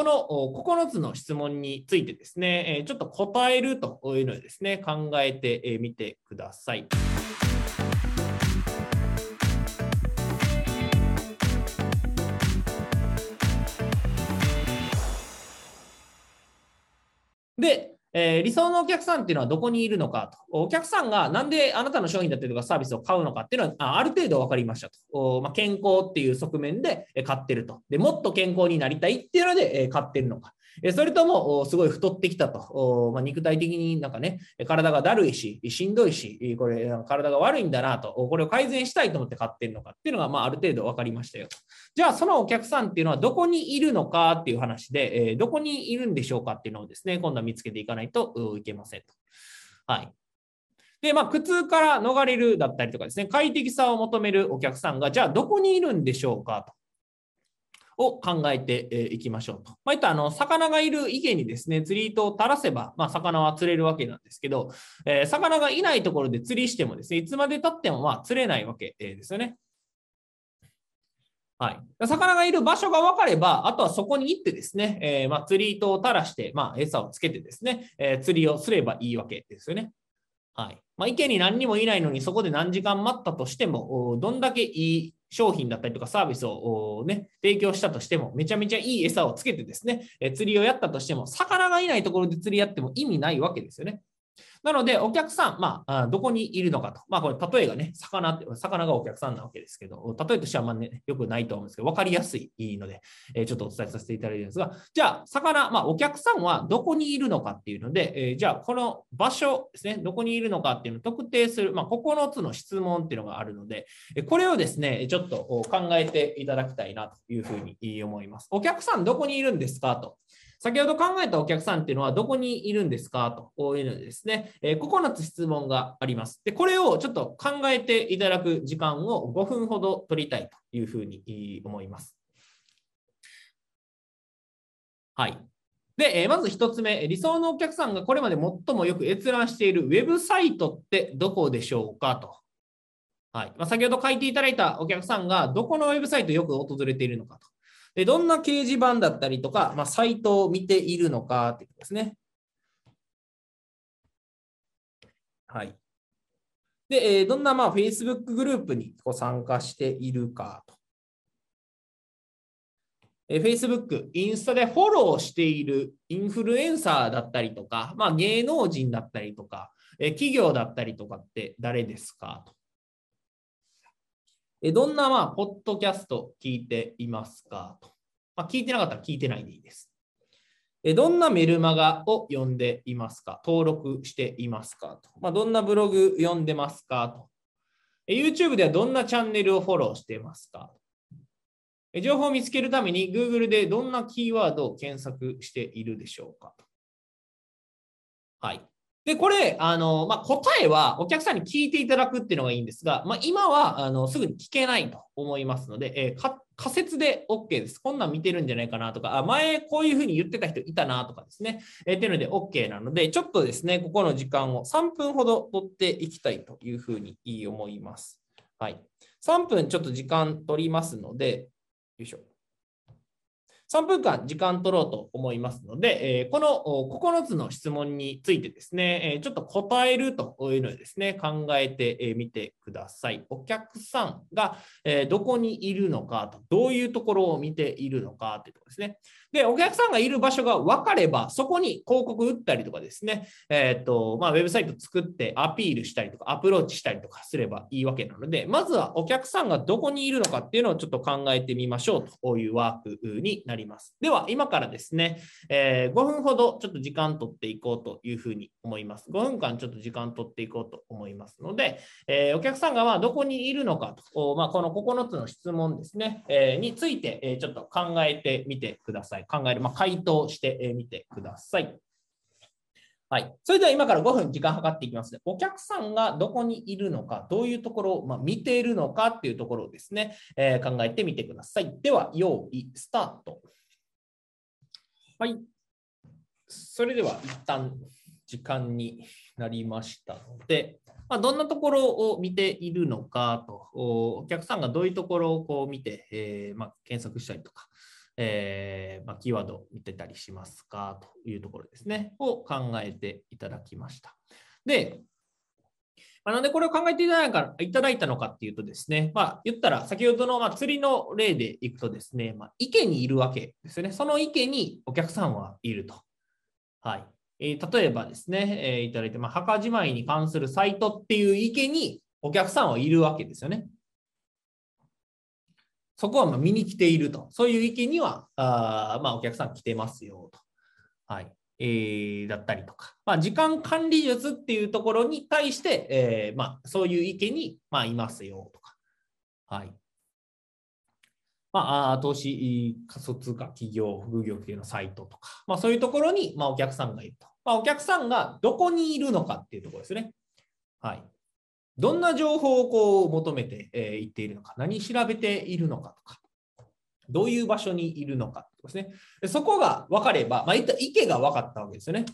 この9つの質問についてですね、ちょっと答えるというのをですね、考えてみてください。で、えー、理想のお客さんっていうのはどこにいるのかと。お客さんがなんであなたの商品だったりとかサービスを買うのかっていうのはあある程度分かりましたと。まあ、健康っていう側面で買ってると。でもっと健康になりたいっていうので買ってるのか。それとも、すごい太ってきたと。まあ、肉体的になんかね、体がだるいし、しんどいし、これ、体が悪いんだなと、これを改善したいと思って買ってるのかっていうのが、まあ、ある程度分かりましたよ。じゃあ、そのお客さんっていうのはどこにいるのかっていう話で、えどこにいるんでしょうかっていうのをですね、今度は見つけていかないといけませんと。はい。で、まあ、苦痛から逃れるだったりとかですね、快適さを求めるお客さんが、じゃあどこにいるんでしょうかと。を考えていきましょうと。まあ、いったあの魚がいる池にですね、釣り糸を垂らせば、まあ、魚は釣れるわけなんですけど、えー、魚がいないところで釣りしてもですね、いつまで経ってもまあ釣れないわけですよね。はい。魚がいる場所が分かれば、あとはそこに行ってですね、えー、まあ、釣り糸を垂らして、まあ、餌をつけてですね、えー、釣りをすればいいわけですよね。はい。まあ、池に何にもいないのに、そこで何時間待ったとしても、どんだけいい商品だったりとかサービスをね、提供したとしても、めちゃめちゃいい餌をつけてですね、釣りをやったとしても、魚がいないところで釣りやっても意味ないわけですよね。なので、お客さん、まあ、どこにいるのかと。まあ、これ、例えがね、魚って、魚がお客さんなわけですけど、例えとしては、まね、よくないと思うんですけど、分かりやすいので、えー、ちょっとお伝えさせていただいてるんですが、じゃあ、魚、まあ、お客さんはどこにいるのかっていうので、えー、じゃあ、この場所ですね、どこにいるのかっていうのを特定する、まあ、9つの質問っていうのがあるので、これをですね、ちょっと考えていただきたいなというふうに思います。お客さんどこにいるんですかと。先ほど考えたお客さんっていうのはどこにいるんですか？というのですねえ、9つ質問があります。で、これをちょっと考えていただく時間を5分ほど取りたいというふうに思います。はい。で、えまず1つ目、理想のお客さんがこれまで最もよく閲覧しているウェブサイトってどこでしょうか？と。はいまあ、先ほど書いていただいたお客さんがどこのウェブサイトよく訪れているのかと。でどんな掲示板だったりとか、まあ、サイトを見ているのかってことですね。はい。で、えどんなまあ Facebook グループにこう参加しているかと。え Facebook、インスタでフォローしているインフルエンサーだったりとか、まあ、芸能人だったりとか、え企業だったりとかって誰ですかと。どんな、まあ、ポッドキャスト聞いていますか？と。まあ、聞いてなかったら聞いてないでいいです。どんなメルマガを読んでいますか？登録していますか？と。まあ、どんなブログ読んでますか？と。YouTube ではどんなチャンネルをフォローしていますか？情報を見つけるために Google でどんなキーワードを検索しているでしょうか？はい。で、これ、あの、まあ、答えはお客さんに聞いていただくっていうのがいいんですが、まあ、今は、あの、すぐに聞けないと思いますので、えー、仮説で OK です。こんなん見てるんじゃないかなとか、あ前こういうふうに言ってた人いたなとかですね、えー、っていうので OK なので、ちょっとですね、ここの時間を3分ほど取っていきたいというふうに思います。はい。3分ちょっと時間取りますので、よいしょ。3分間時間取ろうと思いますので、えこの9つの質問についてですね、えちょっと答えるというのをですね、考えてみてください。お客さんがどこにいるのかと、どういうところを見ているのかというところですね。で、お客さんがいる場所が分かれば、そこに広告打ったりとかですね、えっ、と、まあ、ウェブサイト作ってアピールしたりとか、アプローチしたりとかすればいいわけなので、まずはお客さんがどこにいるのかっていうのをちょっと考えてみましょうというワークになります。りますでは、今からですね、えー、5分ほどちょっと時間取っていこうというふうに思います。5分間ちょっと時間取っていこうと思いますので、えー、お客さんがまあどこにいるのかと、まあ、この9つの質問ですね、えー、について、えちょっと考えてみてください。考える、まあ、回答してみてください。はい。それでは今から5分時間計っていきますね。お客さんがどこにいるのか、どういうところを、ま見ているのかっていうところをですね、えー、考えてみてください。では、用意、スタート。はい。それでは一旦時間になりましたので、まあ、どんなところを見ているのかと、お客さんがどういうところをこう見て、えー、まあ、検索したりとか、えー、まあ、キーワード見てたりしますか？というところですね、を考えていただきました。で、まあ、なんでこれを考えていただいたいただいたのかっていうとですね、まあ、言ったら先ほどのま釣りの例でいくとですね、まあ、池にいるわけですよね。その池にお客さんはいると。はい。え、例えばですね、えー、いただいて、まあ、墓じまいに関するサイトっていう池にお客さんはいるわけですよね。そこはま見に来ていると。そういう池には、あまあ、お客さん来てますよと。はい。えー、だったりとか、まあ、時間管理術っていうところに対して、えー、まあ、そういう池に、まあ、いますよとか。はい。まあ、投資、仮想通貨、企業、副業系のサイトとか、まあ、そういうところに、ま、お客さんがいると。ま、お客さんがどこにいるのかっていうところですね。はい。どんな情報をこう求めてい、えー、っているのか、何調べているのかとか、どういう場所にいるのかですね。そこが分かれば、まあ、いった池が分かったわけですよね。